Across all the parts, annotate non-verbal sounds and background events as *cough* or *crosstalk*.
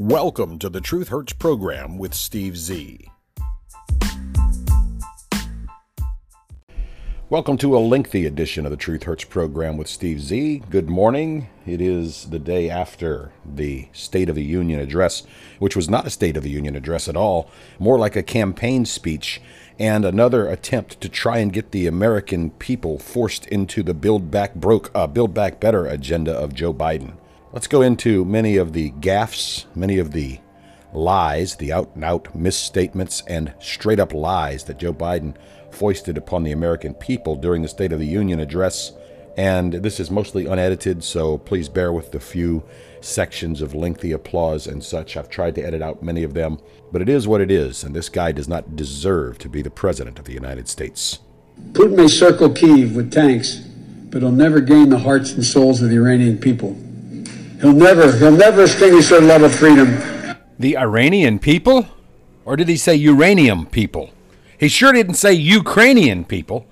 Welcome to the Truth Hurts program with Steve Z. Welcome to a lengthy edition of the Truth Hurts program with Steve Z. Good morning. It is the day after the State of the Union address, which was not a State of the Union address at all, more like a campaign speech and another attempt to try and get the American people forced into the Build Back Broke, uh, Build Back Better agenda of Joe Biden. Let's go into many of the gaffes, many of the lies, the out and out misstatements, and straight up lies that Joe Biden foisted upon the American people during the State of the Union address. And this is mostly unedited, so please bear with the few sections of lengthy applause and such. I've tried to edit out many of them, but it is what it is, and this guy does not deserve to be the President of the United States. Putin may circle Kiev with tanks, but he'll never gain the hearts and souls of the Iranian people. He'll never, he'll never extinguish their love of freedom. The Iranian people? Or did he say uranium people? He sure didn't say Ukrainian people.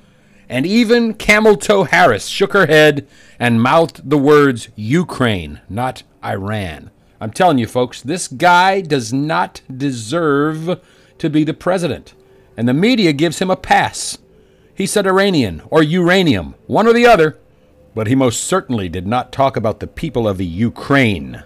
And even Camel Toe Harris shook her head and mouthed the words Ukraine, not Iran. I'm telling you, folks, this guy does not deserve to be the president. And the media gives him a pass. He said Iranian or uranium, one or the other. But he most certainly did not talk about the people of the Ukraine.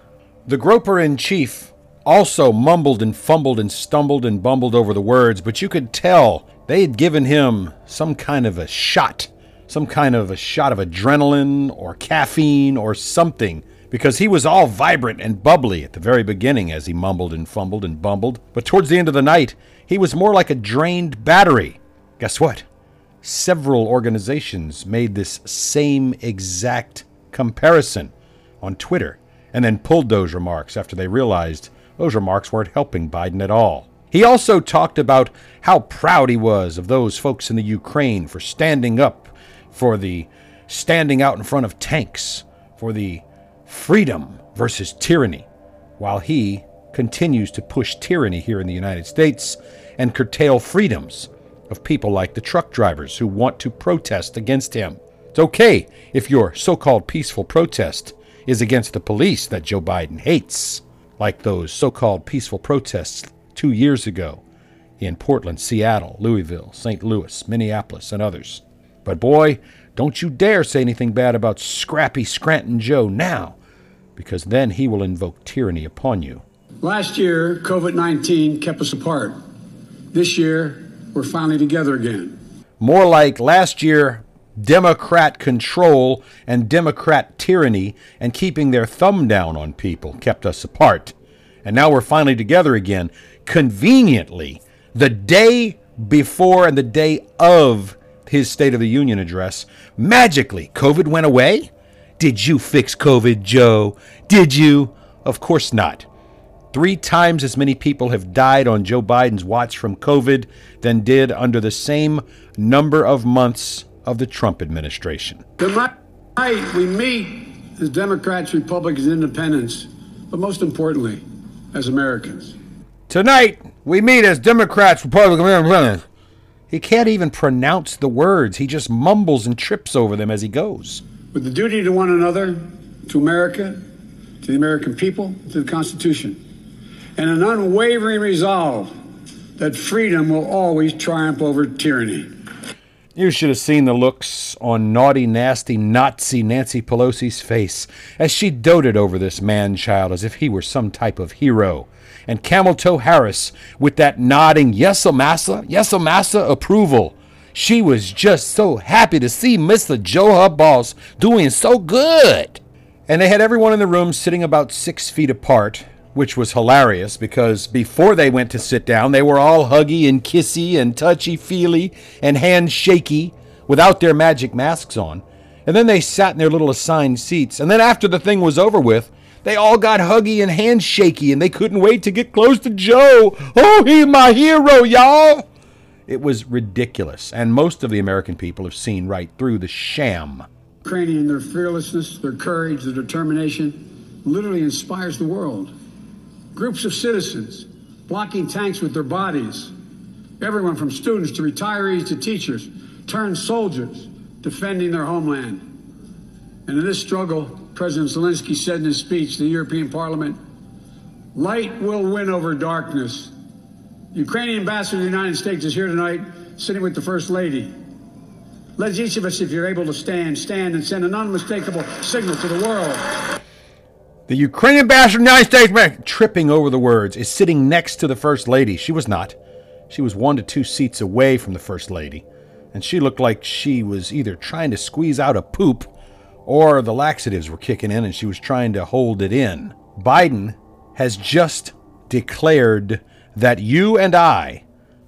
The groper in chief also mumbled and fumbled and stumbled and bumbled over the words, but you could tell they had given him some kind of a shot, some kind of a shot of adrenaline or caffeine or something, because he was all vibrant and bubbly at the very beginning as he mumbled and fumbled and bumbled. But towards the end of the night, he was more like a drained battery. Guess what? Several organizations made this same exact comparison on Twitter and then pulled those remarks after they realized those remarks weren't helping Biden at all. He also talked about how proud he was of those folks in the Ukraine for standing up for the standing out in front of tanks for the freedom versus tyranny, while he continues to push tyranny here in the United States and curtail freedoms of people like the truck drivers who want to protest against him. It's okay if your so called peaceful protest is against the police that Joe Biden hates like those so called peaceful protests two years ago in Portland, Seattle, Louisville, St. Louis, Minneapolis, and others. But boy, don't you dare say anything bad about Scrappy Scranton Joe now, because then he will invoke tyranny upon you. Last year, COVID 19 kept us apart. This year, we're finally together again. More like last year, Democrat control and Democrat tyranny and keeping their thumb down on people kept us apart. And now we're finally together again, conveniently, the day before and the day of his State of the Union address. Magically, COVID went away? Did you fix COVID, Joe? Did you? Of course not. Three times as many people have died on Joe Biden's watch from COVID than did under the same number of months of the Trump administration. Tonight, we meet as Democrats, Republicans, Independents, but most importantly, as Americans. Tonight, we meet as Democrats, Republicans, Independents. He can't even pronounce the words. He just mumbles and trips over them as he goes. With the duty to one another, to America, to the American people, to the Constitution, and an unwavering resolve that freedom will always triumph over tyranny. You should have seen the looks on naughty, nasty, Nazi Nancy Pelosi's face as she doted over this man child as if he were some type of hero. And Camel Toe Harris with that nodding, yes, massa, yes, massa approval. She was just so happy to see Mr. Joe, her boss, doing so good. And they had everyone in the room sitting about six feet apart, which was hilarious because before they went to sit down, they were all huggy and kissy and touchy feely and handshaky without their magic masks on. And then they sat in their little assigned seats. And then after the thing was over with, they all got huggy and handshaky and they couldn't wait to get close to Joe. Oh, he's my hero, y'all. It was ridiculous. And most of the American people have seen right through the sham. Ukrainian, their fearlessness, their courage, their determination literally inspires the world groups of citizens blocking tanks with their bodies. Everyone from students to retirees to teachers turned soldiers defending their homeland. And in this struggle, President Zelensky said in his speech to the European Parliament, Light will win over darkness. The Ukrainian ambassador to the United States is here tonight, sitting with the First Lady. Let each of us, if you're able to stand, stand and send an unmistakable signal to the world. The Ukrainian ambassador United States, tripping over the words, is sitting next to the First Lady. She was not. She was one to two seats away from the First Lady, and she looked like she was either trying to squeeze out a poop or the laxatives were kicking in and she was trying to hold it in. Biden has just declared that you and I,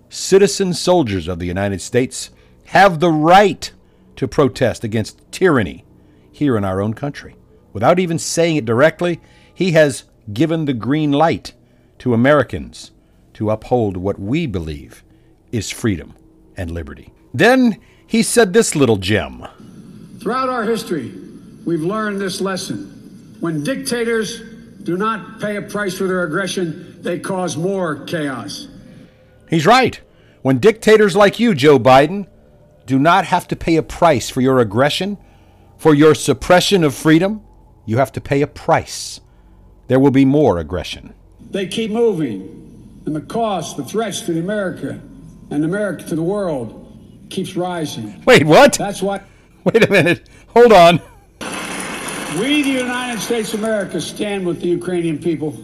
citizen soldiers of the United States, have the right to protest against tyranny here in our own country. Without even saying it directly, he has given the green light to Americans to uphold what we believe is freedom and liberty. Then he said this little gem. Throughout our history, we've learned this lesson. When dictators do not pay a price for their aggression, they cause more chaos. He's right. When dictators like you, Joe Biden, do not have to pay a price for your aggression, for your suppression of freedom, you have to pay a price. There will be more aggression. They keep moving, and the cost, the threats to America and America to the world keeps rising. Wait, what? That's why. Wait a minute. Hold on. We, the United States of America, stand with the Ukrainian people.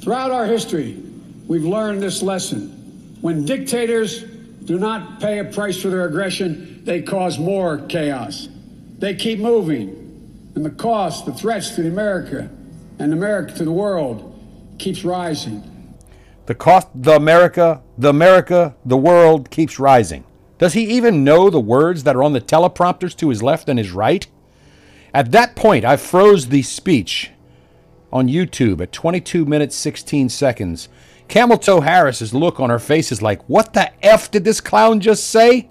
Throughout our history, we've learned this lesson. When dictators do not pay a price for their aggression, they cause more chaos. They keep moving, and the cost, the threats to America and America to the world keeps rising. The cost, the America, the America, the world keeps rising. Does he even know the words that are on the teleprompters to his left and his right? At that point, I froze the speech on YouTube at 22 minutes 16 seconds. Camel Toe Harris's look on her face is like, What the F did this clown just say?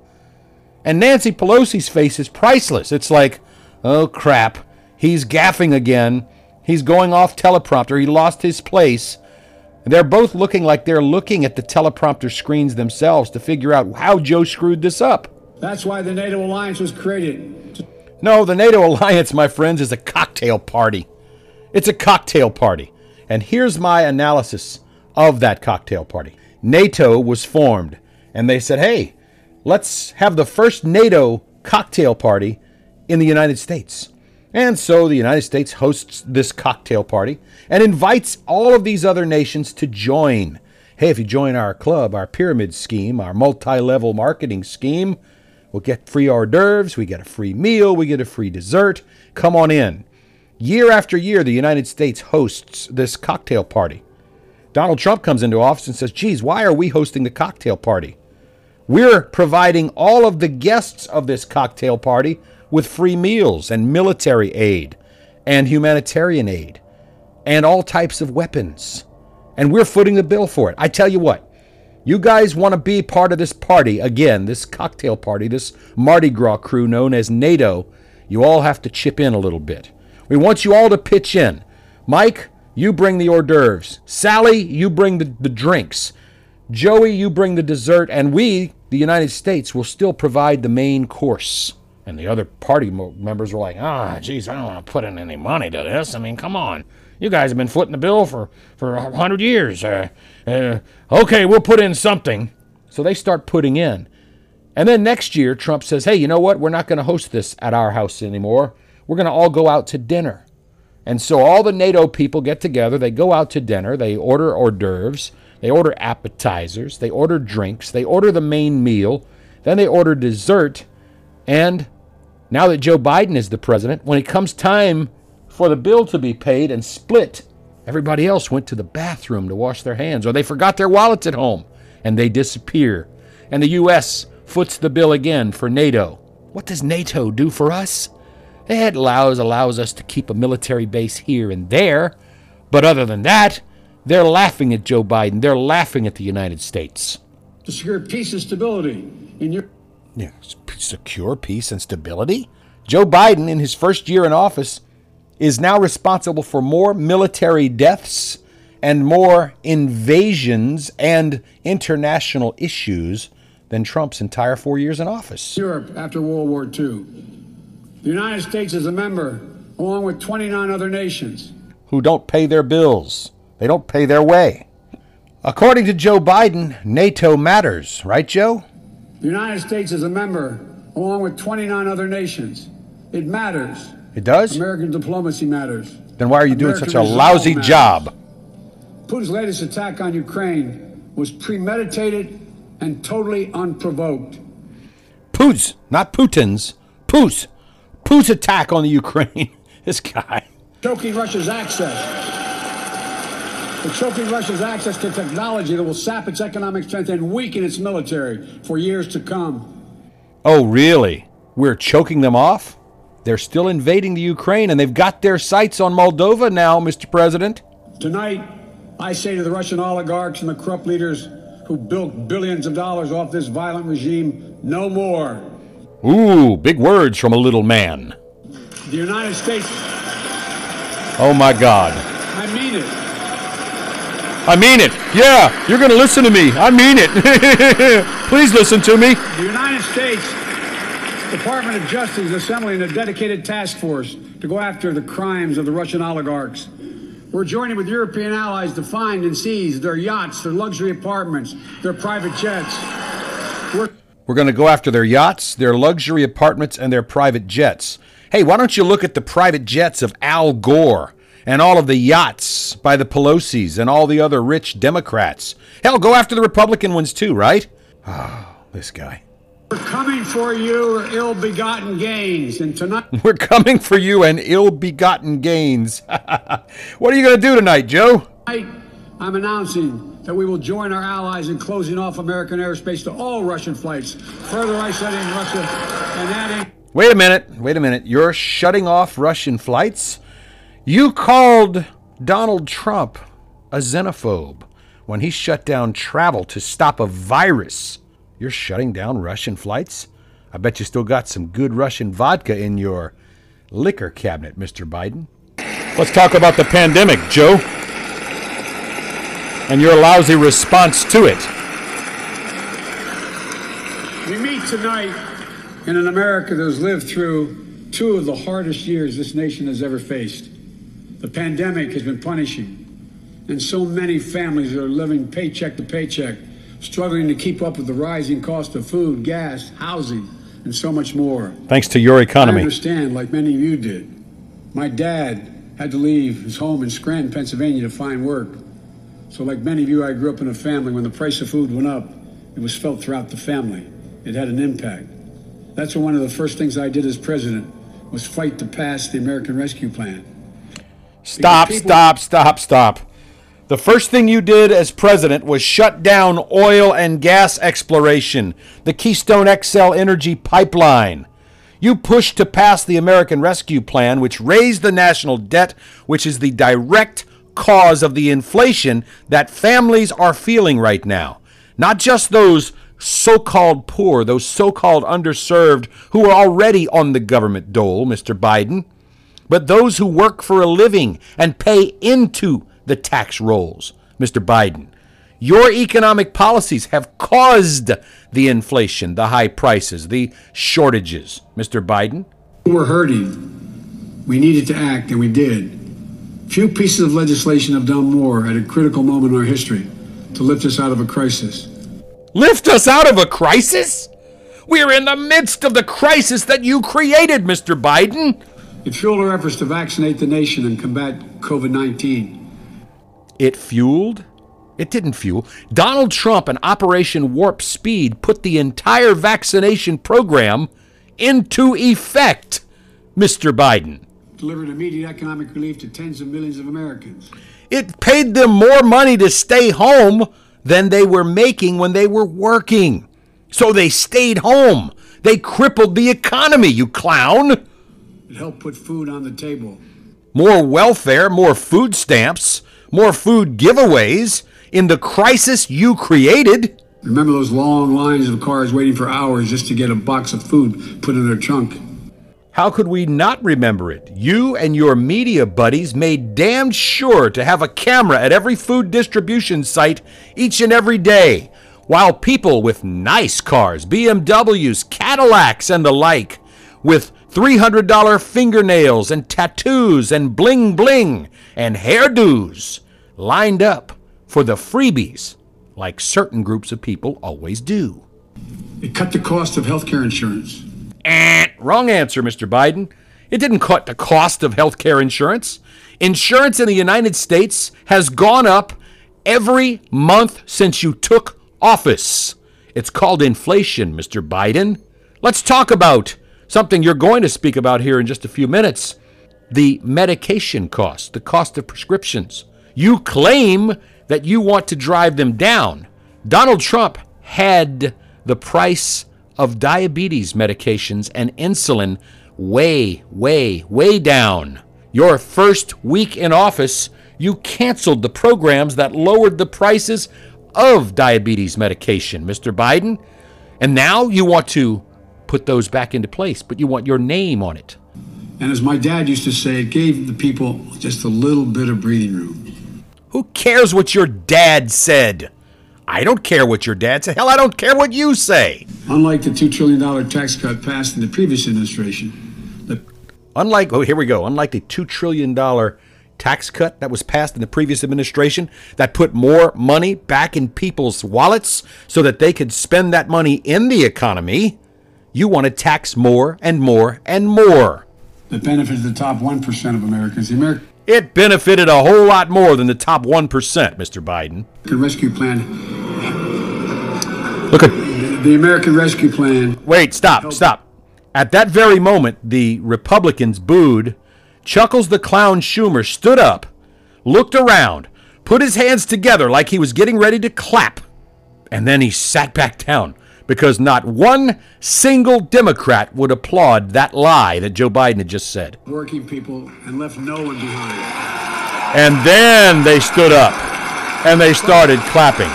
And Nancy Pelosi's face is priceless. It's like, Oh crap, he's gaffing again. He's going off teleprompter. He lost his place. They're both looking like they're looking at the teleprompter screens themselves to figure out how Joe screwed this up. That's why the NATO alliance was created no, the NATO alliance, my friends, is a cocktail party. It's a cocktail party. And here's my analysis of that cocktail party. NATO was formed, and they said, hey, let's have the first NATO cocktail party in the United States. And so the United States hosts this cocktail party and invites all of these other nations to join. Hey, if you join our club, our pyramid scheme, our multi level marketing scheme, We'll get free hors d'oeuvres, we get a free meal, we get a free dessert. Come on in. Year after year, the United States hosts this cocktail party. Donald Trump comes into office and says, geez, why are we hosting the cocktail party? We're providing all of the guests of this cocktail party with free meals and military aid and humanitarian aid and all types of weapons. And we're footing the bill for it. I tell you what, you guys want to be part of this party, again, this cocktail party, this Mardi Gras crew known as NATO, you all have to chip in a little bit. We want you all to pitch in. Mike, you bring the hors d'oeuvres. Sally, you bring the, the drinks. Joey, you bring the dessert. And we, the United States, will still provide the main course. And the other party members were like, ah, geez, I don't want to put in any money to this. I mean, come on. You guys have been footing the bill for, for 100 years. Uh, uh, okay, we'll put in something. So they start putting in. And then next year, Trump says, hey, you know what? We're not going to host this at our house anymore. We're going to all go out to dinner. And so all the NATO people get together. They go out to dinner. They order hors d'oeuvres. They order appetizers. They order drinks. They order the main meal. Then they order dessert. And now that Joe Biden is the president, when it comes time for the bill to be paid and split. Everybody else went to the bathroom to wash their hands, or they forgot their wallets at home, and they disappear. And the U.S. foots the bill again for NATO. What does NATO do for us? It allows, allows us to keep a military base here and there, but other than that, they're laughing at Joe Biden. They're laughing at the United States. To secure peace and stability in your. Yeah, secure peace and stability? Joe Biden, in his first year in office, is now responsible for more military deaths and more invasions and international issues than Trump's entire four years in office. Europe after World War II. The United States is a member, along with 29 other nations, who don't pay their bills They don't pay their way. According to Joe Biden, NATO matters, right, Joe? The United States is a member, along with 29 other nations. It matters. It does? American diplomacy matters. Then why are you doing American such a lousy matters. job? Putin's latest attack on Ukraine was premeditated and totally unprovoked. Putin's, not Putin's. Putin's. Putin's attack on the Ukraine. *laughs* this guy. choking Russia's access. The choking Russia's access to technology that will sap its economic strength and weaken its military for years to come. Oh, really? We're choking them off? They're still invading the Ukraine and they've got their sights on Moldova now, Mr. President. Tonight, I say to the Russian oligarchs and the corrupt leaders who built billions of dollars off this violent regime, no more. Ooh, big words from a little man. The United States, Oh my God. I mean it. I mean it. Yeah, you're going to listen to me. I mean it. *laughs* Please listen to me. The United States Department of Justice is assembling a dedicated task force to go after the crimes of the Russian oligarchs. We're joining with European allies to find and seize their yachts, their luxury apartments, their private jets. We're We're going to go after their yachts, their luxury apartments, and their private jets. Hey, why don't you look at the private jets of Al Gore and all of the yachts by the Pelosi's and all the other rich Democrats? Hell, go after the Republican ones too, right? Oh, this guy. we're coming for you, ill begotten gains. And tonight, *laughs* We're coming for you and ill begotten gains. *laughs* what are you going to do tonight, Joe? Tonight, I'm announcing that we will join our allies in closing off American airspace to all Russian flights, further isolating Russia and adding. Wait a minute. Wait a minute. You're shutting off Russian flights? You called Donald Trump a xenophobe when he shut down travel to stop a virus. You're shutting down Russian flights? I bet you still got some good Russian vodka in your liquor cabinet, Mr. Biden. Let's talk about the pandemic, Joe. And your lousy response to it. We meet tonight in an America that has lived through two of the hardest years this nation has ever faced. The pandemic has been punishing, and so many families are living paycheck to paycheck, struggling to keep up with the rising cost of food, gas, housing, and so much more. Thanks to your economy. I understand, like many of you did. My dad had to leave his home in Scranton, Pennsylvania to find work. So, like many of you, I grew up in a family when the price of food went up, it was felt throughout the family. It had an impact. That's one of the first things I did as president was fight to pass the American Rescue Plan. Stop, people- stop, stop, stop. The first thing you did as president was shut down oil and gas exploration, the Keystone XL energy pipeline. You pushed to pass the American Rescue Plan, which raised the national debt, which is the direct cause of the inflation that families are feeling right now. Not just those so called poor, those so called underserved who are already on the government dole, Mr. Biden but those who work for a living and pay into the tax rolls, Mr. Biden. Your economic policies have caused the inflation, the high prices, the shortages, Mr. Biden. We were hurting. We needed to act, and we did. Few pieces of legislation have done more at a critical moment in our history to lift us out of a crisis. Lift us out of a crisis? We're in the midst of the crisis that you created, Mr. Biden. It fueled our efforts to vaccinate the nation and combat COVID 19. It fueled? It didn't fuel. Donald Trump and Operation Warp Speed put the entire vaccination program into effect, Mr. Biden. Delivered immediate economic relief to tens of millions of Americans. It paid them more money to stay home than they were making when they were working. So they stayed home. They crippled the economy, you clown. It helped put food on the table. More welfare, more food stamps, more food giveaways in the crisis you created. Remember those long lines of cars waiting for hours just to get a box of food put in their trunk? How could we not remember it? You and your media buddies made damn sure to have a camera at every food distribution site each and every day, while people with nice cars, BMWs, Cadillacs, and the like, with $300 fingernails and tattoos and bling bling and hairdos, lined up for the freebies, like certain groups of people always do. It cut the cost of health care insurance. Eh, wrong answer, Mr. Biden. It didn't cut the cost of health care insurance. Insurance in the United States has gone up every month since you took office. It's called inflation, Mr. Biden. Let's talk about something you're going to speak about here in just a few minutes the medication cost, the cost of prescriptions. You claim that you want to drive them down. Donald Trump had the price of diabetes medications and insulin way, way, way down. Your first week in office, you canceled the programs that lowered the prices of diabetes medication, Mr. Biden. And now you want to put those back into place, but you want your name on it. And as my dad used to say, it gave the people just a little bit of breathing room. Who cares what your dad said? I don't care what your dad said. Hell, I don't care what you say. Unlike the $2 trillion tax cut passed in the previous administration, the Unlike, oh, here we go. Unlike the $2 trillion tax cut that was passed in the previous administration that put more money back in people's wallets so that they could spend that money in the economy, you want to tax more and more and more. that benefited the top 1% of Americans. The American It benefited a whole lot more than the top 1%, Mr. Biden. The Rescue Plan, Look at the American Rescue Plan Wait, stop, stop. At that very moment, the Republicans booed. Chuckles the Clown Schumer stood up, looked around, put his hands together like he was getting ready to clap, and then he sat back down because not one single Democrat would applaud that lie that Joe Biden had just said. working people and left no one behind. And then they stood up and they started clapping.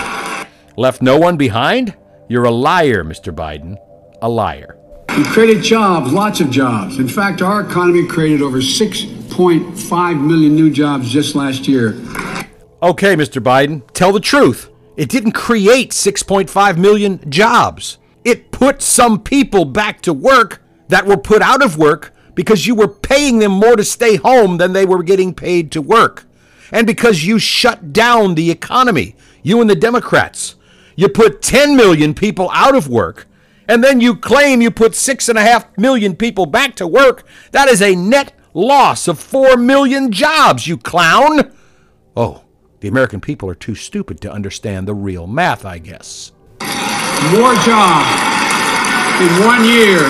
Left no one behind? You're a liar, Mr. Biden. A liar. We created jobs, lots of jobs. In fact, our economy created over 6.5 million new jobs just last year. Okay, Mr. Biden, tell the truth. It didn't create 6.5 million jobs. It put some people back to work that were put out of work because you were paying them more to stay home than they were getting paid to work. And because you shut down the economy, you and the Democrats. You put 10 million people out of work, and then you claim you put 6.5 million people back to work. That is a net loss of 4 million jobs, you clown. Oh, the American people are too stupid to understand the real math, I guess. More jobs in one year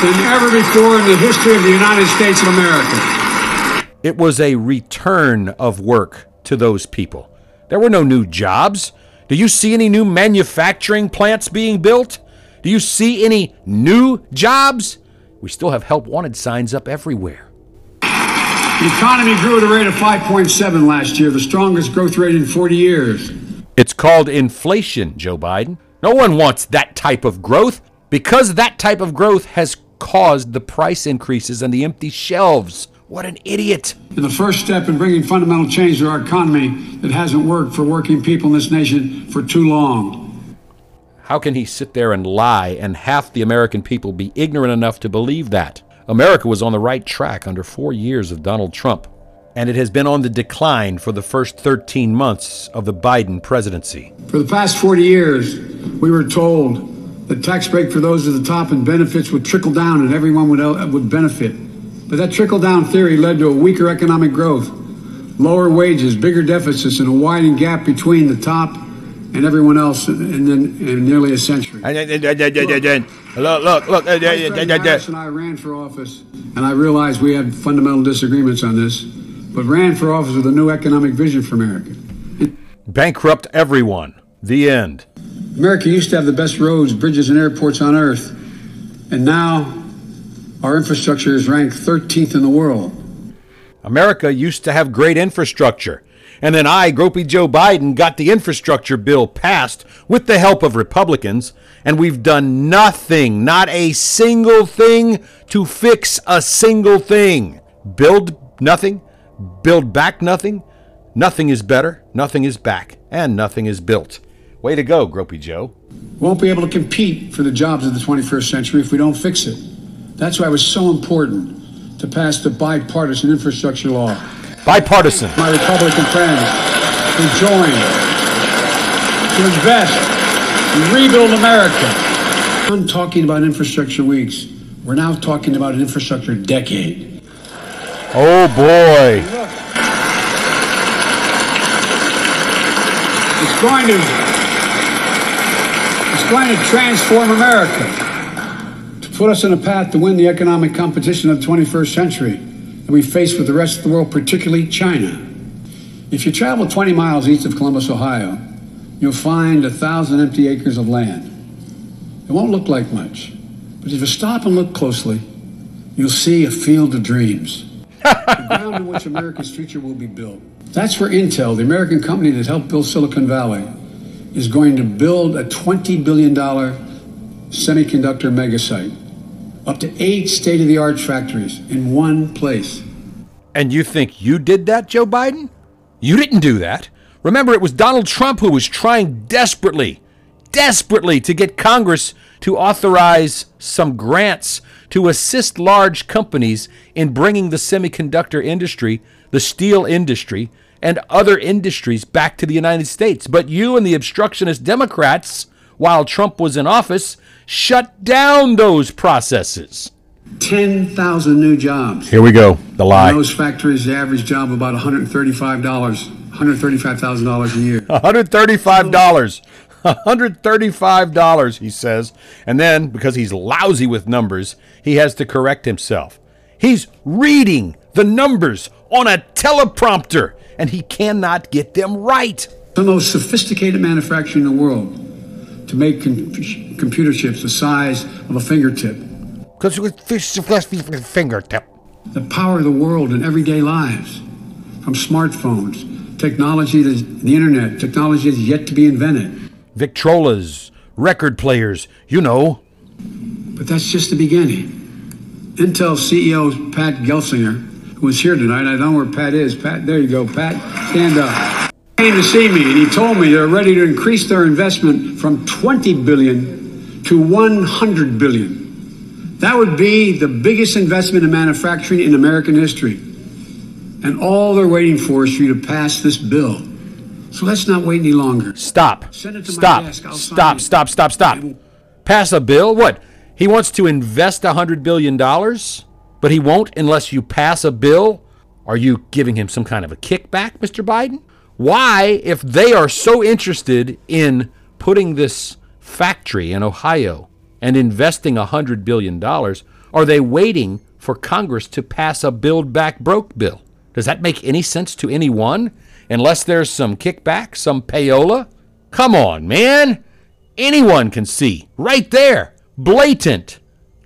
than ever before in the history of the United States of America. It was a return of work to those people. There were no new jobs. Do you see any new manufacturing plants being built? Do you see any new jobs? We still have help wanted signs up everywhere. The economy grew at a rate of 5.7 last year, the strongest growth rate in 40 years. It's called inflation, Joe Biden. No one wants that type of growth because that type of growth has caused the price increases and the empty shelves. What an idiot. And the first step in bringing fundamental change to our economy that hasn't worked for working people in this nation for too long. How can he sit there and lie and half the American people be ignorant enough to believe that? America was on the right track under four years of Donald Trump, and it has been on the decline for the first 13 months of the Biden presidency. For the past 40 years, we were told that tax break for those at the top and benefits would trickle down and everyone would, would benefit. But that trickle down theory led to a weaker economic growth, lower wages, bigger deficits, and a widening gap between the top and everyone else in, in, in nearly a century. Look, look, look. Vice President Harris and I ran for office, and I realized we had fundamental disagreements on this, but ran for office with a new economic vision for America. Bankrupt everyone. The end. America used to have the best roads, bridges, and airports on earth, and now our infrastructure is ranked 13th in the world. America used to have great infrastructure. And then I, Gropey Joe Biden, got the infrastructure bill passed with the help of Republicans, and we've done nothing, not a single thing to fix a single thing. Build nothing, build back nothing. Nothing is better, nothing is back, and nothing is built. Way to go, Gropey Joe. Won't be able to compete for the jobs of the 21st century if we don't fix it. That's why it was so important to pass the bipartisan infrastructure law. Bipartisan. My Republican friends, to join, to invest, and rebuild America. I'm talking about infrastructure weeks. We're now talking about an infrastructure decade. Oh boy. It's going to it's going to transform America to put us on a path to win the economic competition of the 21st century that we face with the rest of the world, particularly China. If you travel 20 miles east of Columbus, Ohio, you'll find a thousand empty acres of land. It won't look like much, but if you stop and look closely, you'll see a field of dreams. the ground on which America's future will be built. That's where Intel, the American company that helped build Silicon Valley, is going to build a $20 billion semiconductor megasite, up to eight state of the art factories in one place. And you think you did that, Joe Biden? You didn't do that. Remember, it was Donald Trump who was trying desperately, desperately to get Congress to authorize some grants to assist large companies in bringing the semiconductor industry, the steel industry, and other industries back to the United States. But you and the obstructionist Democrats, while Trump was in office, shut down those processes. 10,000 new jobs. Here we go, the lie. In those factories, the average job about $135, $135,000 a year. $135. $135, he says. And then, because he's lousy with numbers, he has to correct himself. He's reading the numbers on a teleprompter, and he cannot get them right. The most sophisticated manufacturer in the world to make com- computer chips the size of a fingertip. Because with fingertip. The power of the world in everyday lives, from smartphones, technology to the internet, technology is yet to be invented. Victrolas, record players, you know. But that's just the beginning. Intel CEO Pat Gelsinger, who is here tonight, I don't know where Pat is. Pat, there you go, Pat, stand up. Came to see me and he told me they're ready to increase their investment from 20 billion to 100 billion. That would be the biggest investment in manufacturing in American history. And all they're waiting for is for you to pass this bill. So let's not wait any longer. Stop. Send it to my Stop. desk. Stop. Stop. Stop. Stop. Pass a bill? What? He wants to invest $100 billion, but he won't unless you pass a bill? Are you giving him some kind of a kickback, Mr. Biden? Why, if they are so interested in putting this factory in Ohio and investing a $100 billion, are they waiting for Congress to pass a Build Back Broke bill? Does that make any sense to anyone? Unless there's some kickback, some payola? Come on, man. Anyone can see right there, blatant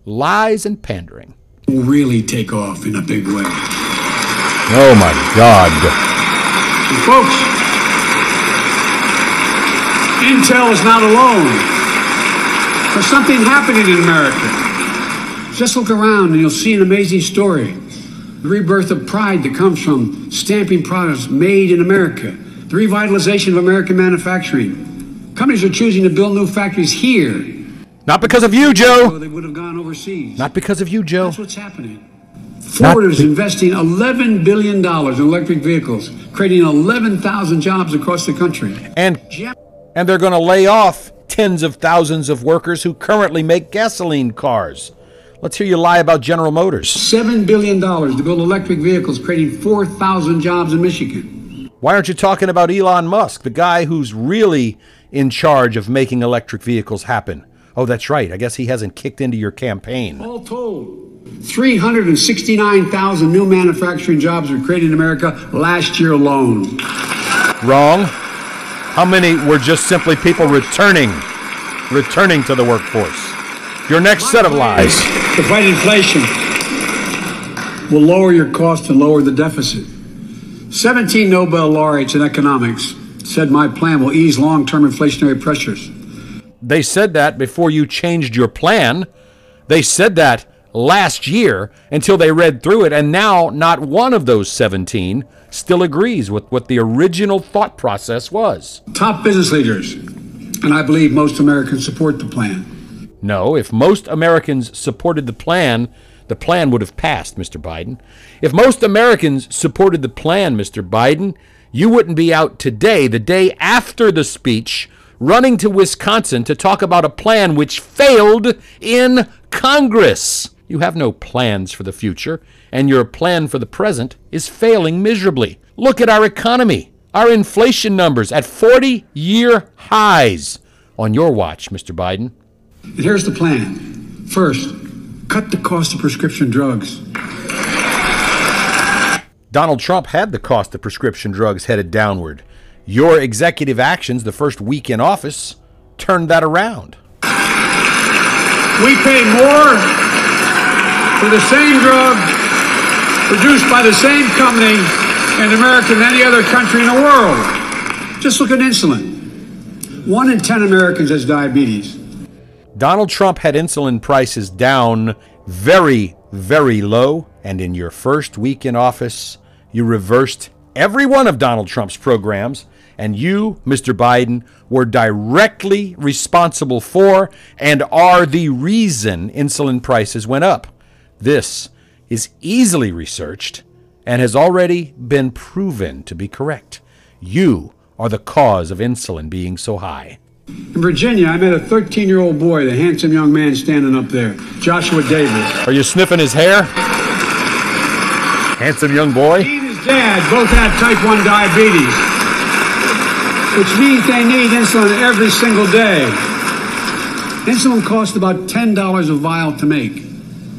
lies and pandering. Will really take off in a big way. Oh my God. And folks, Intel is not alone. There's something happening in America. Just look around and you'll see an amazing story. The rebirth of pride that comes from stamping products made in America. The revitalization of American manufacturing. Companies are choosing to build new factories here. Not because of you, Joe. they would have gone overseas. Not because of you, Joe. That's what's happening. Ford is investing $11 billion in electric vehicles, creating 11,000 jobs across the country. And and they're going to lay off tens of thousands of workers who currently make gasoline cars. Let's hear you lie about General Motors. $7 billion to build electric vehicles, creating 4,000 jobs in Michigan. Why aren't you talking about Elon Musk, the guy who's really in charge of making electric vehicles happen? Oh, that's right. I guess he hasn't kicked into your campaign. All told, 369,000 new manufacturing jobs were created in America last year alone. Wrong. How many were just simply people returning, returning to the workforce? Your next set of lies. To fight inflation will lower your cost and lower the deficit. 17 Nobel laureates in economics said my plan will ease long term inflationary pressures. They said that before you changed your plan. They said that last year until they read through it, and now not one of those 17 still agrees with what the original thought process was. Top business leaders, and I believe most Americans support the plan. No, if most Americans supported the plan, the plan would have passed, Mr. Biden. If most Americans supported the plan, Mr. Biden, you wouldn't be out today, the day after the speech, running to Wisconsin to talk about a plan which failed in Congress. You have no plans for the future, and your plan for the present is failing miserably. Look at our economy, our inflation numbers at 40 year highs on your watch, Mr. Biden. Here's the plan first, cut the cost of prescription drugs. Donald Trump had the cost of prescription drugs headed downward. Your executive actions the first week in office turned that around. We pay more for the same drug produced by the same company in America than any other country in the world. Just look at insulin. One in 10 Americans has diabetes. Donald Trump had insulin prices down very, very low, and in your first week in office, you reversed every one of Donald Trump's programs, and you, Mr. Biden, were directly responsible for and are the reason insulin prices went up. This is easily researched and has already been proven to be correct. You are the cause of insulin being so high. In Virginia, I met a 13 year old boy, the handsome young man standing up there, Joshua Davis. Are you sniffing his hair? Handsome young boy? He and his dad both had type 1 diabetes, which means they need insulin every single day. Insulin costs about $10 a vial to make.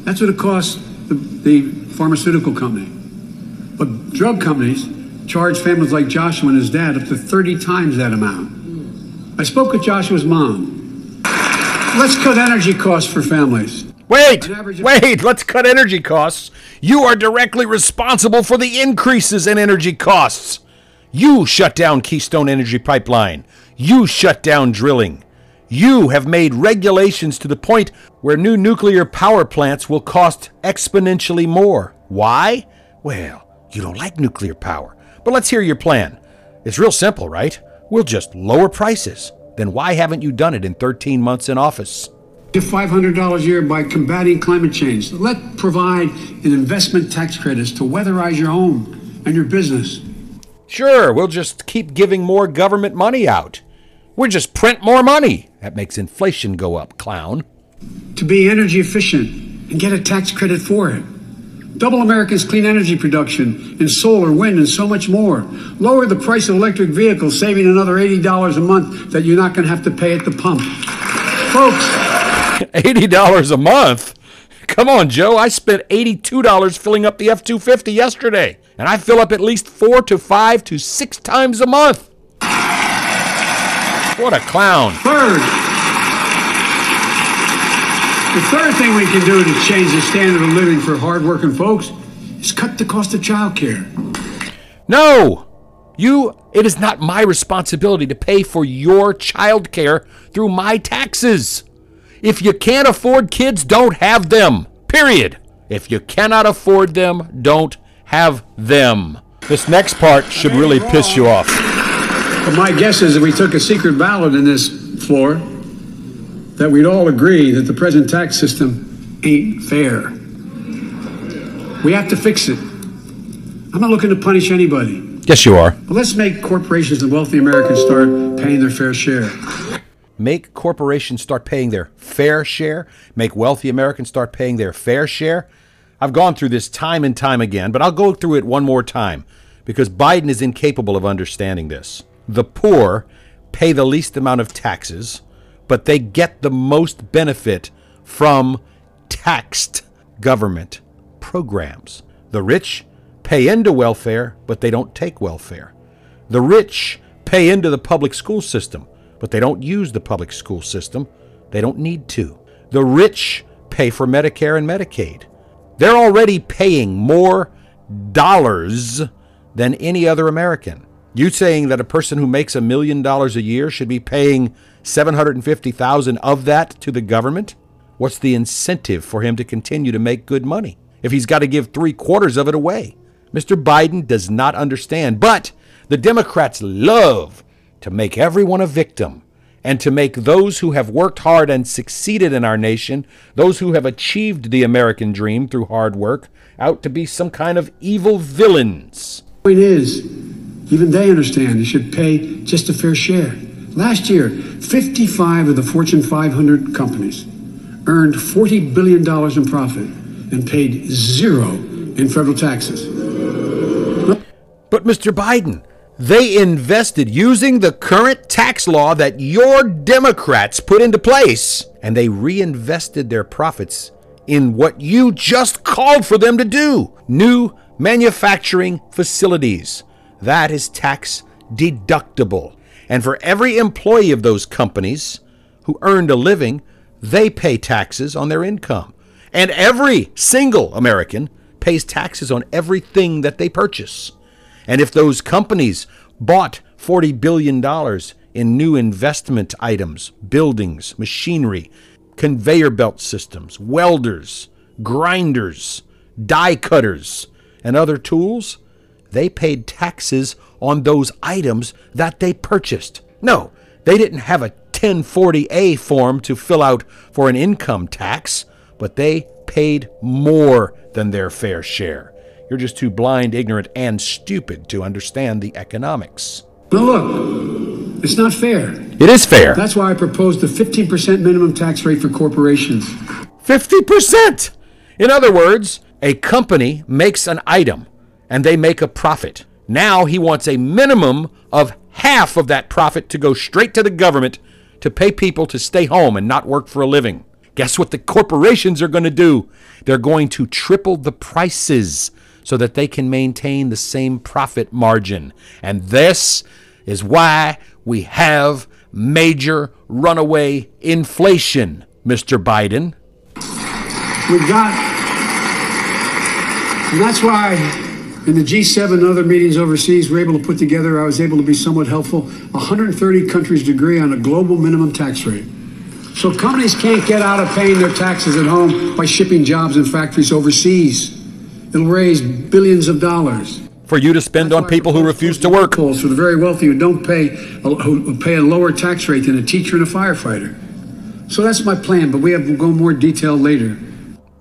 That's what it costs the, the pharmaceutical company. But drug companies charge families like Joshua and his dad up to 30 times that amount. I spoke with Joshua's mom. Let's cut energy costs for families. Wait, wait, let's cut energy costs. You are directly responsible for the increases in energy costs. You shut down Keystone Energy Pipeline. You shut down drilling. You have made regulations to the point where new nuclear power plants will cost exponentially more. Why? Well, you don't like nuclear power. But let's hear your plan. It's real simple, right? We'll just lower prices. Then why haven't you done it in 13 months in office? Give $500 a year by combating climate change. Let provide an investment tax credits to weatherize your home and your business. Sure, we'll just keep giving more government money out. We'll just print more money. That makes inflation go up, clown. To be energy efficient and get a tax credit for it. Double America's clean energy production in solar, wind, and so much more. Lower the price of electric vehicles, saving another $80 a month that you're not going to have to pay at the pump. Folks, *laughs* $80 a month? Come on, Joe. I spent $82 filling up the F 250 yesterday, and I fill up at least four to five to six times a month. What a clown. third, the third thing we can do to change the standard of living for hardworking folks is cut the cost of childcare. No! You, it is not my responsibility to pay for your child care through my taxes. If you can't afford kids, don't have them. Period. If you cannot afford them, don't have them. This next part should really piss you off. But my guess is if we took a secret ballot in this floor, that we'd all agree that the present tax system ain't fair. We have to fix it. I'm not looking to punish anybody, Yes, you are. but let's make corporations and wealthy Americans start paying their fair share. Make corporations start paying their fair share. Make wealthy Americans start paying their fair share. I've gone through this time and time again, but I'll go through it one more time because Biden is incapable of understanding this. The poor pay the least amount of taxes, but they get the most benefit from taxed government programs. The rich pay into welfare, but they don't take welfare. The rich pay into the public school system, but they don't use the public school system. They don't need to. The rich pay for Medicare and Medicaid. They're already paying more dollars than any other American. You saying that a person who makes a million dollars a year should be paying 750,000 of that to the government? What's the incentive for him to continue to make good money if he's got to give 3 quarters of it away? Mr. Biden does not understand, but the Democrats love to make everyone a victim and to make those who have worked hard and succeeded in our nation, those who have achieved the American dream through hard work, out to be some kind of evil villains. Point is, Even they understand they should pay just a fair share. Last year, 55 of the Fortune 500 companies earned $40 billion in profit and paid zero in federal taxes. But, Mr. Biden, they invested using the current tax law that your Democrats put into place, and they reinvested their profits in what you just called for them to do new manufacturing facilities. That is tax deductible. And for every employee of those companies who earned a living, they pay taxes on their income. And every single American pays taxes on everything that they purchase. And if those companies bought $40 billion in new investment items, buildings, machinery, conveyor belt systems, welders, grinders, die cutters, and other tools, they paid taxes on those items that they purchased. No, they didn't have a 1040A form to fill out for an income tax, but they paid more than their fair share. You're just too blind, ignorant, and stupid to understand the economics. Now, look, it's not fair. It is fair. That's why I proposed the 15% minimum tax rate for corporations. 50%! In other words, a company makes an item and they make a profit. Now he wants a minimum of half of that profit to go straight to the government to pay people to stay home and not work for a living. Guess what the corporations are going to do? They're going to triple the prices so that they can maintain the same profit margin. And this is why we have major runaway inflation, Mr. Biden. We've got, and that's why in the G7 and other meetings overseas, we're able to put together, I was able to be somewhat helpful, 130 countries agree on a global minimum tax rate. So companies can't get out of paying their taxes at home by shipping jobs and factories overseas. It'll raise billions of dollars. For you to spend on people who refuse to work. For the very wealthy who don't pay, who pay a lower tax rate than a teacher and a firefighter. So that's my plan, but we have to go more detail later.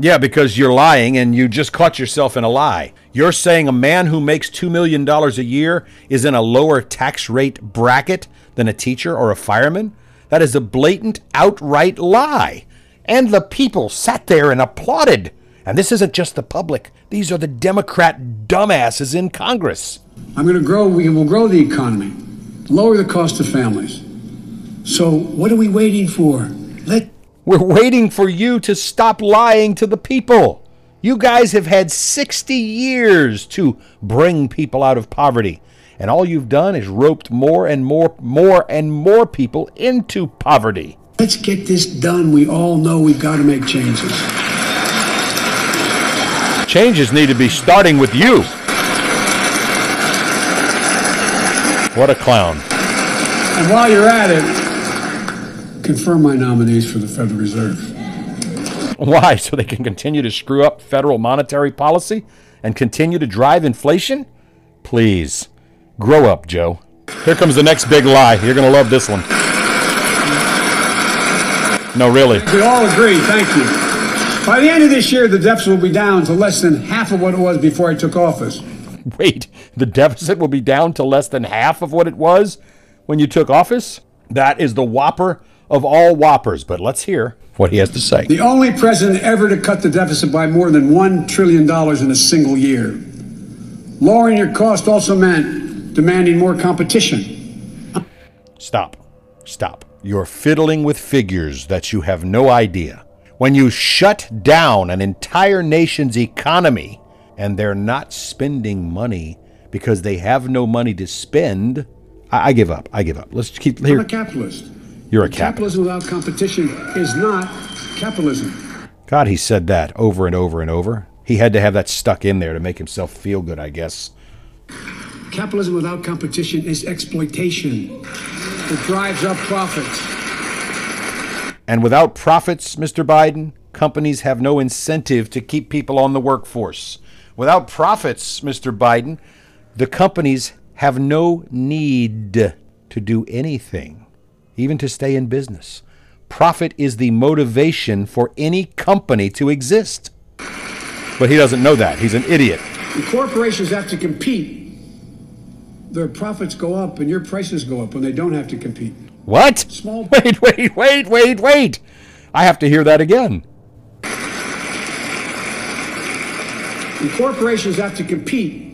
Yeah, because you're lying and you just caught yourself in a lie. You're saying a man who makes $2 million a year is in a lower tax rate bracket than a teacher or a fireman? That is a blatant, outright lie. And the people sat there and applauded. And this isn't just the public, these are the Democrat dumbasses in Congress. I'm going to grow, we will grow the economy, lower the cost of families. So, what are we waiting for? Let We're waiting for you to stop lying to the people. You guys have had 60 years to bring people out of poverty. And all you've done is roped more and more, more and more people into poverty. Let's get this done. We all know we've got to make changes. Changes need to be starting with you. What a clown. And while you're at it, confirm my nominees for the Federal Reserve. Why? So they can continue to screw up federal monetary policy and continue to drive inflation? Please, grow up, Joe. Here comes the next big lie. You're going to love this one. No, really. We all agree. Thank you. By the end of this year, the deficit will be down to less than half of what it was before I took office. *laughs* Wait, the deficit will be down to less than half of what it was when you took office? That is the whopper of all whoppers, but let's hear what he has to say. The only president ever to cut the deficit by more than $1 trillion in a single year. Lowering your cost also meant demanding more competition. Stop. Stop. You're fiddling with figures that you have no idea. When you shut down an entire nation's economy and they're not spending money because they have no money to spend, I, I give up. I give up. Let's keep I'm here. a capitalist. You're a capitalist. Capitalism without competition is not capitalism. God, he said that over and over and over. He had to have that stuck in there to make himself feel good, I guess. Capitalism without competition is exploitation. It drives up profits. And without profits, Mr. Biden, companies have no incentive to keep people on the workforce. Without profits, Mr. Biden, the companies have no need to do anything, even to stay in business. Profit is the motivation for any company to exist. But he doesn't know that. He's an idiot. Corporations have to compete their profits go up and your prices go up when they don't have to compete. What? Small- *laughs* Wait, wait, wait, wait, wait. I have to hear that again. When corporations have to compete,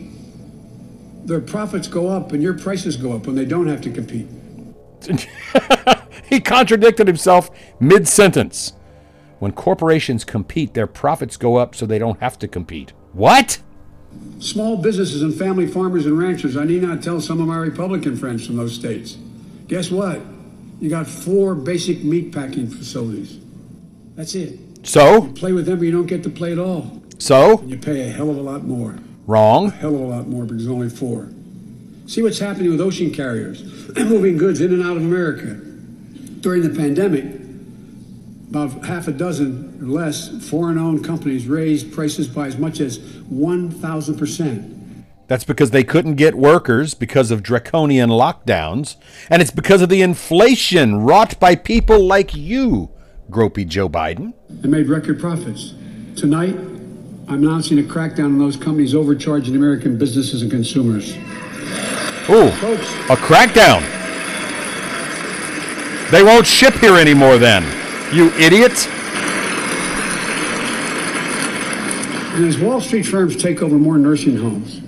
their profits go up and your prices go up when they don't have to compete. *laughs* he contradicted himself mid sentence. When corporations compete, their profits go up so they don't have to compete. What? Small businesses and family farmers and ranchers, I need not tell some of my Republican friends from those states. Guess what? You got four basic meat packing facilities. That's it. So? Play with them, but you don't get to play at all. So? You pay a hell of a lot more. Wrong. hell of a lot more because there's only four. See what's happening with ocean carriers *clears throat* moving goods in and out of America. During the pandemic, about half a dozen or less foreign owned companies raised prices by as much as 1,000%. That's because they couldn't get workers because of draconian lockdowns, and it's because of the inflation wrought by people like you, gropey Joe Biden. and made record profits. Tonight, I'm announcing a crackdown on those companies overcharging American businesses and consumers. Ooh, a crackdown. They won't ship here anymore then, you idiots. And as Wall Street firms take over more nursing homes,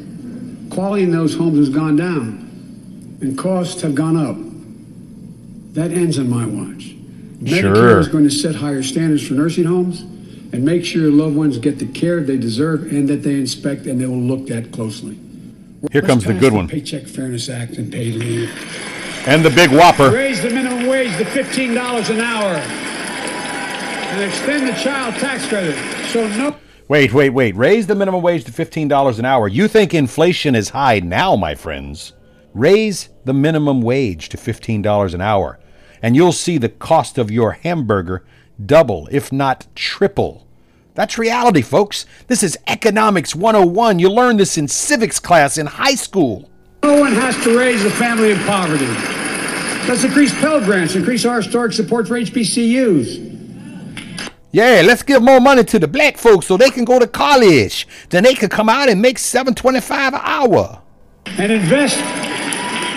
quality in those homes has gone down and costs have gone up. That ends on my watch. Sure. Medicare is going to set higher standards for nursing homes and make sure your loved ones get the care they deserve and that they inspect and they will look at closely. Here comes the good one. Paycheck Fairness Act and paid leave. And the big whopper. Raise the minimum wage to $15 an hour and extend the child tax credit so no Wait, wait, wait. Raise the minimum wage to $15 an hour. You think inflation is high now, my friends. Raise the minimum wage to $15 an hour, and you'll see the cost of your hamburger double, if not triple. That's reality, folks. This is Economics 101. You learn this in civics class in high school. No one has to raise a family in poverty. Let's increase Pell Grants, increase our historic support for HBCUs. Yeah, let's give more money to the black folks so they can go to college. Then they can come out and make 725 an hour. And invest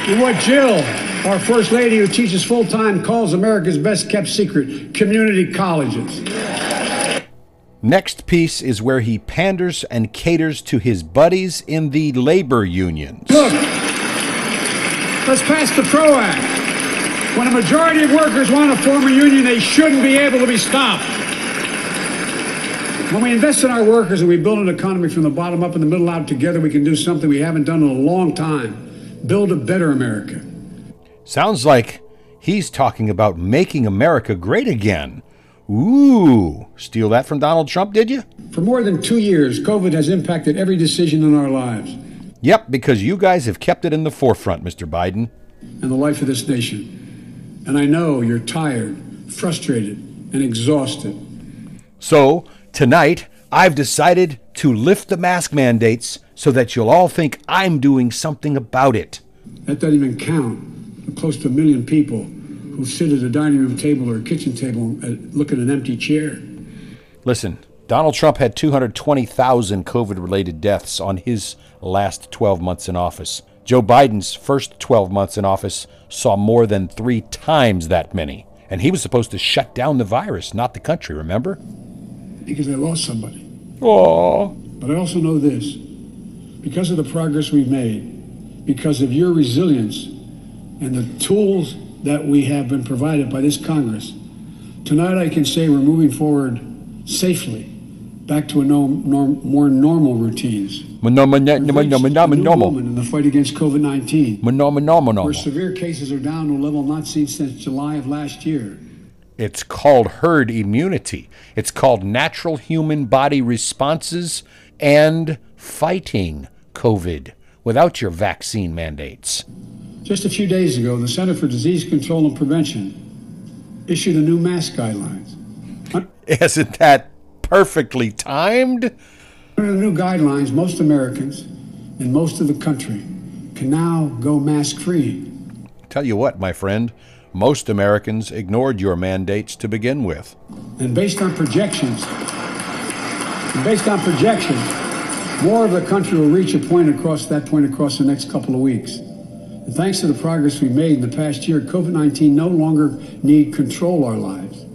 in what Jill, our First Lady who teaches full time, calls America's best kept secret community colleges. Next piece is where he panders and caters to his buddies in the labor unions. Look, let's pass the PRO Act. When a majority of workers want to form a union, they shouldn't be able to be stopped. When we invest in our workers and we build an economy from the bottom up and the middle out together, we can do something we haven't done in a long time build a better America. Sounds like he's talking about making America great again. Ooh, steal that from Donald Trump, did you? For more than two years, COVID has impacted every decision in our lives Yep, because you guys have kept it in the forefront, Mr. Biden. and the life of this nation. And I know you're tired, frustrated, and exhausted. So, tonight, I've decided to lift the mask mandates so that you'll all think I'm doing something about it. That doesn't even count close to a million people who sit at a dining room table or a kitchen table and uh, look at an empty chair. Listen, Donald Trump had 220,000 COVID related deaths on his last 12 months in office. Joe Biden's first 12 months in office saw more than three times that many. And he was supposed to shut down the virus, not the country, remember? because I lost somebody. Oh. But I also know this because of the progress we've made, because of your resilience and the tools that we have been provided by this Congress, tonight I can say we're moving forward safely back to a no, norm, more normal routines. We've reached a new moment in the fight against COVID 19, where severe cases are down to a level not seen since July of last year. It's called herd immunity. It's called natural human body responses and fighting COVID without your vaccine mandates. Just a few days ago, the Center for Disease Control and Prevention issued a new mask guidelines. Isn't that perfectly timed? Under the new guidelines, most Americans and most of the country can now go mask free. Tell you what, my friend, most Americans ignored your mandates to begin with. And based on projections, and based on projections, more of the country will reach a point across that point across the next couple of weeks. And thanks to the progress we made in the past year, COVID 19 no longer need control our lives.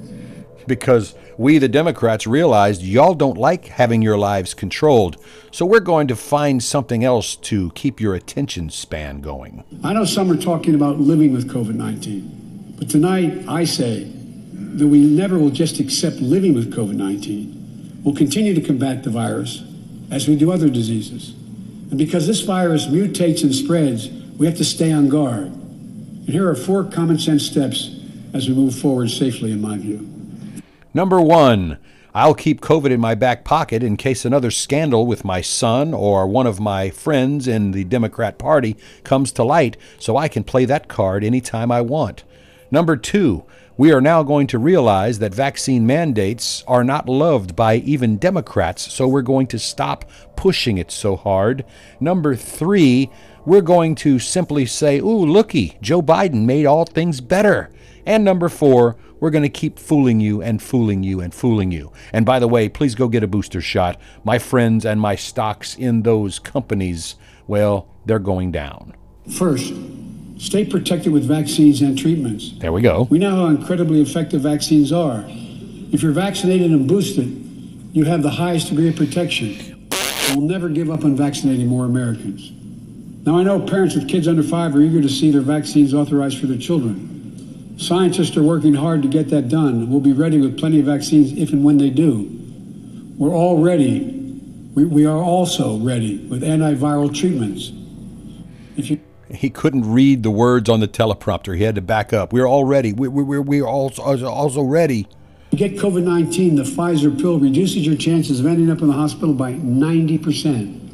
Because we, the Democrats, realized y'all don't like having your lives controlled, so we're going to find something else to keep your attention span going. I know some are talking about living with COVID 19, but tonight I say that we never will just accept living with COVID 19. We'll continue to combat the virus as we do other diseases. And because this virus mutates and spreads, we have to stay on guard. And here are four common sense steps as we move forward safely, in my view. Number one, I'll keep COVID in my back pocket in case another scandal with my son or one of my friends in the Democrat Party comes to light so I can play that card anytime I want. Number two, we are now going to realize that vaccine mandates are not loved by even Democrats, so we're going to stop pushing it so hard. Number three, we're going to simply say, ooh, looky, Joe Biden made all things better. And number four, we're going to keep fooling you and fooling you and fooling you. And by the way, please go get a booster shot. My friends and my stocks in those companies, well, they're going down. First, stay protected with vaccines and treatments. There we go. We know how incredibly effective vaccines are. If you're vaccinated and boosted, you have the highest degree of protection. We'll never give up on vaccinating more Americans. Now, I know parents with kids under five are eager to see their vaccines authorized for their children. Scientists are working hard to get that done. We'll be ready with plenty of vaccines if and when they do. We're all ready. We, we are also ready with antiviral treatments. If you he couldn't read the words on the teleprompter. He had to back up. We're all ready. We, we, we're, we're also, also ready. To get COVID 19, the Pfizer pill reduces your chances of ending up in the hospital by 90%.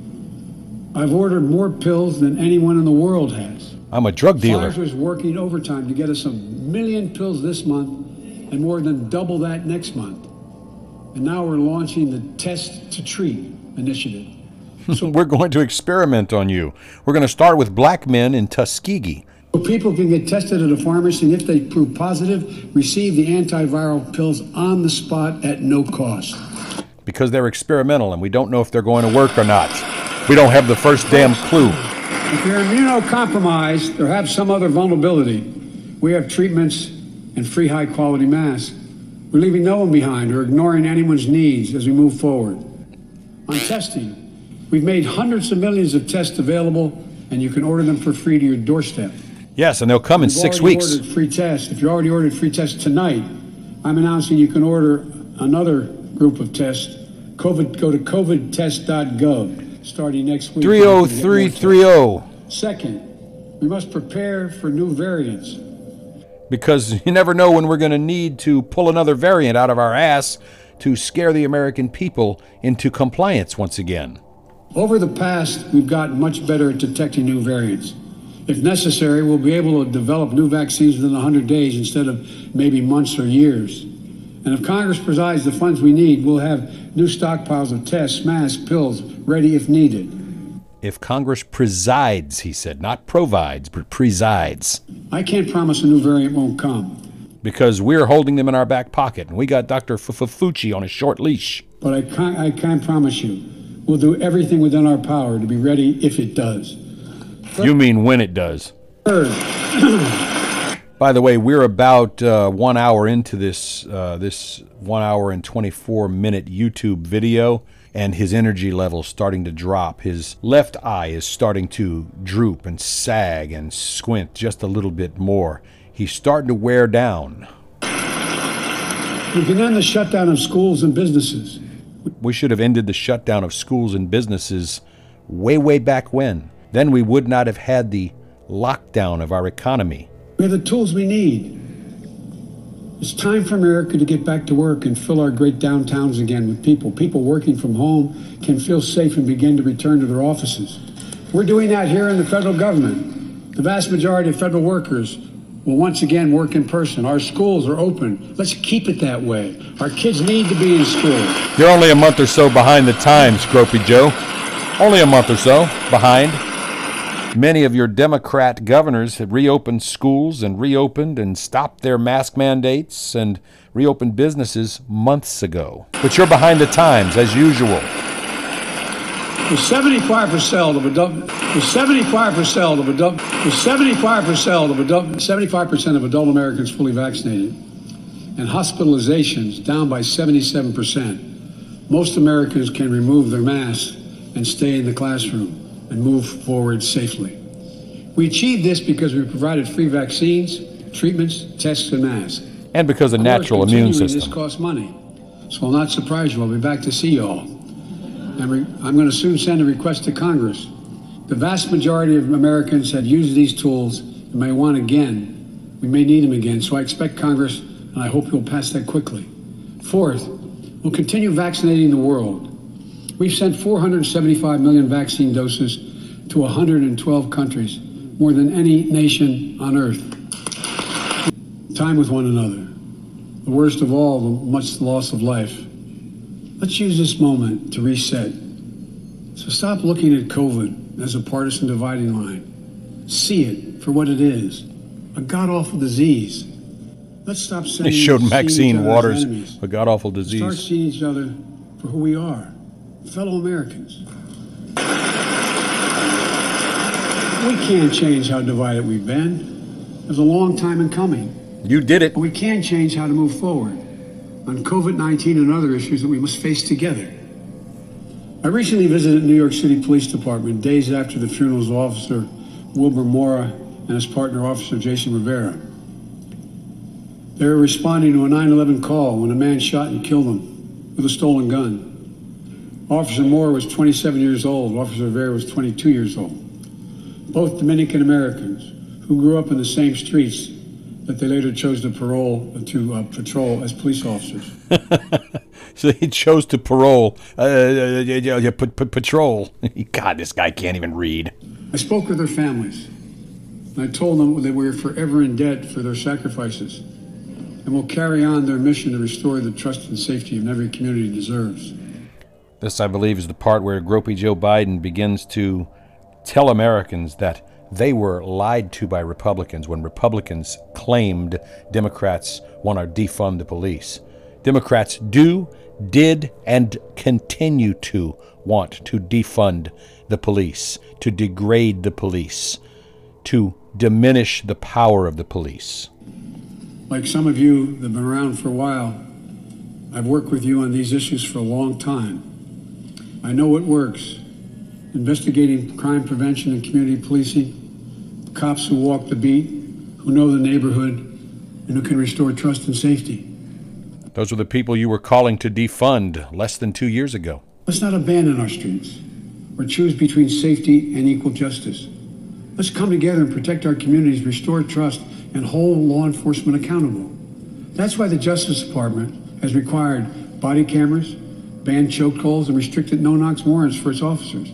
I've ordered more pills than anyone in the world has. I'm a drug dealer. Pfizer's working overtime to get us a million pills this month and more than double that next month. And now we're launching the Test to Treat initiative. So *laughs* we're going to experiment on you. We're going to start with black men in Tuskegee. So people can get tested at a pharmacy, and if they prove positive, receive the antiviral pills on the spot at no cost. Because they're experimental and we don't know if they're going to work or not. We don't have the first damn clue. If you're immunocompromised or have some other vulnerability, we have treatments and free high quality masks. We're leaving no one behind or ignoring anyone's needs as we move forward. On testing, we've made hundreds of millions of tests available, and you can order them for free to your doorstep. Yes, and they'll come in six weeks. Ordered free tests. If you already ordered free tests tonight, I'm announcing you can order another group of tests. COVID, go to covidtest.gov starting next week. 30330. Second, we must prepare for new variants. Because you never know when we're going to need to pull another variant out of our ass to scare the American people into compliance once again. Over the past, we've gotten much better at detecting new variants. If necessary, we'll be able to develop new vaccines within 100 days instead of maybe months or years. And if Congress provides the funds we need, we'll have new stockpiles of tests, masks, pills ready if needed. If Congress presides, he said, not provides, but presides. I can't promise a new variant won't come. Because we're holding them in our back pocket, and we got Dr. Fauci on a short leash. But I can't, I can't promise you we'll do everything within our power to be ready if it does. You mean when it does? *clears throat* By the way, we're about uh, one hour into this uh, this one hour and 24 minute YouTube video, and his energy level starting to drop. His left eye is starting to droop and sag and squint just a little bit more. He's starting to wear down. We can end the shutdown of schools and businesses. We should have ended the shutdown of schools and businesses way, way back when. Then we would not have had the lockdown of our economy. We have the tools we need. It's time for America to get back to work and fill our great downtowns again with people. People working from home can feel safe and begin to return to their offices. We're doing that here in the federal government. The vast majority of federal workers will once again work in person. Our schools are open. Let's keep it that way. Our kids need to be in school. You're only a month or so behind the times, Gropey Joe. Only a month or so behind. Many of your Democrat governors have reopened schools and reopened and stopped their mask mandates and reopened businesses months ago. But you're behind the times, as usual. with 75% of adult, with 75% of adult, with 75% of adult, 75% of adult Americans fully vaccinated, and hospitalizations down by 77%, most Americans can remove their masks and stay in the classroom and move forward safely. We achieved this because we provided free vaccines, treatments, tests, and masks. And because of natural course, immune system. This costs money. So I'll not surprise you. I'll be back to see you all. And I'm going to soon send a request to Congress. The vast majority of Americans have used these tools and may want again. We may need them again. So I expect Congress, and I hope you'll pass that quickly. Fourth, we'll continue vaccinating the world. We've sent 475 million vaccine doses to 112 countries, more than any nation on earth. Time with one another. The worst of all, the much loss of life. Let's use this moment to reset. So stop looking at COVID as a partisan dividing line. See it for what it is a god awful disease. Let's stop They saying showed seeing each Maxine Waters, enemies. a god awful disease. Start seeing each other for who we are, fellow Americans. We can't change how divided we've been. It was a long time in coming. You did it. But we can change how to move forward on COVID 19 and other issues that we must face together. I recently visited New York City Police Department days after the funerals of Officer Wilbert Mora and his partner, Officer Jason Rivera. They were responding to a 9 11 call when a man shot and killed them with a stolen gun. Officer Mora was 27 years old, Officer Rivera was 22 years old. Both Dominican Americans who grew up in the same streets that they later chose to parole to uh, patrol as police officers. *laughs* So he chose to parole, uh, uh, yeah, yeah, pat- pat- patrol. *laughs* God, this guy can't even read. I spoke with their families, and I told them that we are forever in debt for their sacrifices, and will carry on their mission to restore the trust and safety in every community deserves. This, I believe, is the part where Gropey Joe Biden begins to tell Americans that they were lied to by Republicans when Republicans claimed Democrats want to defund the police. Democrats do, did, and continue to want to defund the police, to degrade the police, to diminish the power of the police. Like some of you that have been around for a while, I've worked with you on these issues for a long time. I know it works investigating crime prevention and community policing, cops who walk the beat, who know the neighborhood, and who can restore trust and safety. Those were the people you were calling to defund less than two years ago. Let's not abandon our streets or choose between safety and equal justice. Let's come together and protect our communities, restore trust, and hold law enforcement accountable. That's why the Justice Department has required body cameras, banned chokeholds, and restricted no-knock warrants for its officers.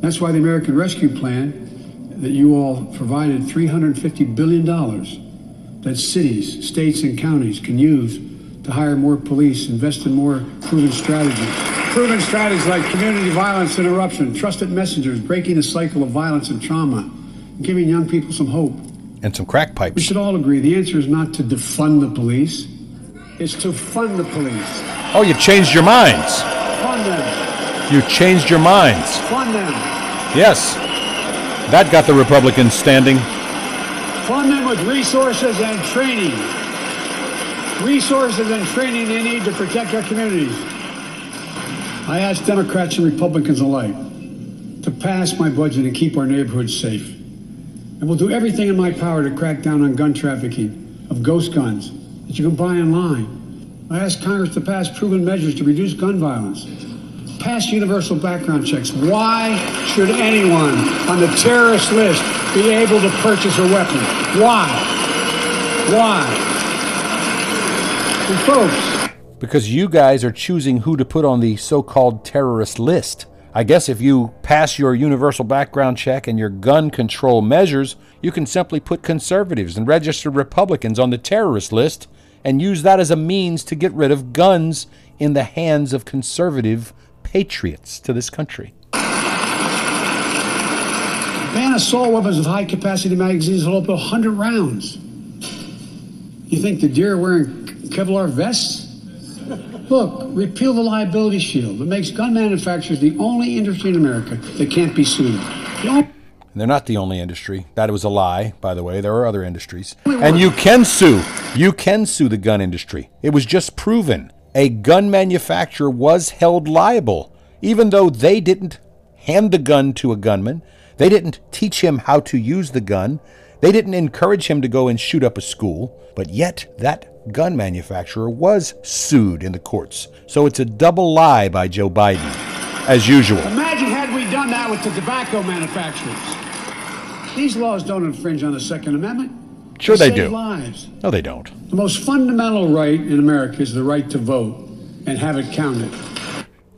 That's why the American Rescue Plan that you all provided $350 billion that cities, states, and counties can use to hire more police, invest in more proven strategies. Proven strategies like community violence interruption, trusted messengers, breaking the cycle of violence and trauma, giving young people some hope. And some crack pipes. We should all agree the answer is not to defund the police, it's to fund the police. Oh, you changed your minds. Fund them. You changed your minds. Fund them. Yes. That got the Republicans standing. Fund them with resources and training. Resources and training they need to protect our communities. I ask Democrats and Republicans alike to pass my budget and keep our neighborhoods safe. And we'll do everything in my power to crack down on gun trafficking of ghost guns that you can buy online. I ask Congress to pass proven measures to reduce gun violence. Pass universal background checks. Why should anyone on the terrorist list be able to purchase a weapon? Why? Why? And folks, Because you guys are choosing who to put on the so called terrorist list. I guess if you pass your universal background check and your gun control measures, you can simply put conservatives and registered Republicans on the terrorist list and use that as a means to get rid of guns in the hands of conservative patriots to this country. ban assault weapons with high capacity magazines that hold up to 100 rounds. You think the deer are wearing Kevlar vests? Look, repeal the liability shield. It makes gun manufacturers the only industry in America that can't be sued. And they're not the only industry. That was a lie, by the way. There are other industries. And you can sue. You can sue the gun industry. It was just proven. A gun manufacturer was held liable, even though they didn't hand the gun to a gunman. They didn't teach him how to use the gun. They didn't encourage him to go and shoot up a school. But yet, that gun manufacturer was sued in the courts. So it's a double lie by Joe Biden, as usual. Imagine had we done that with the tobacco manufacturers. These laws don't infringe on the Second Amendment. Sure they save do. lives. No, they don't. The most fundamental right in America is the right to vote and have it counted.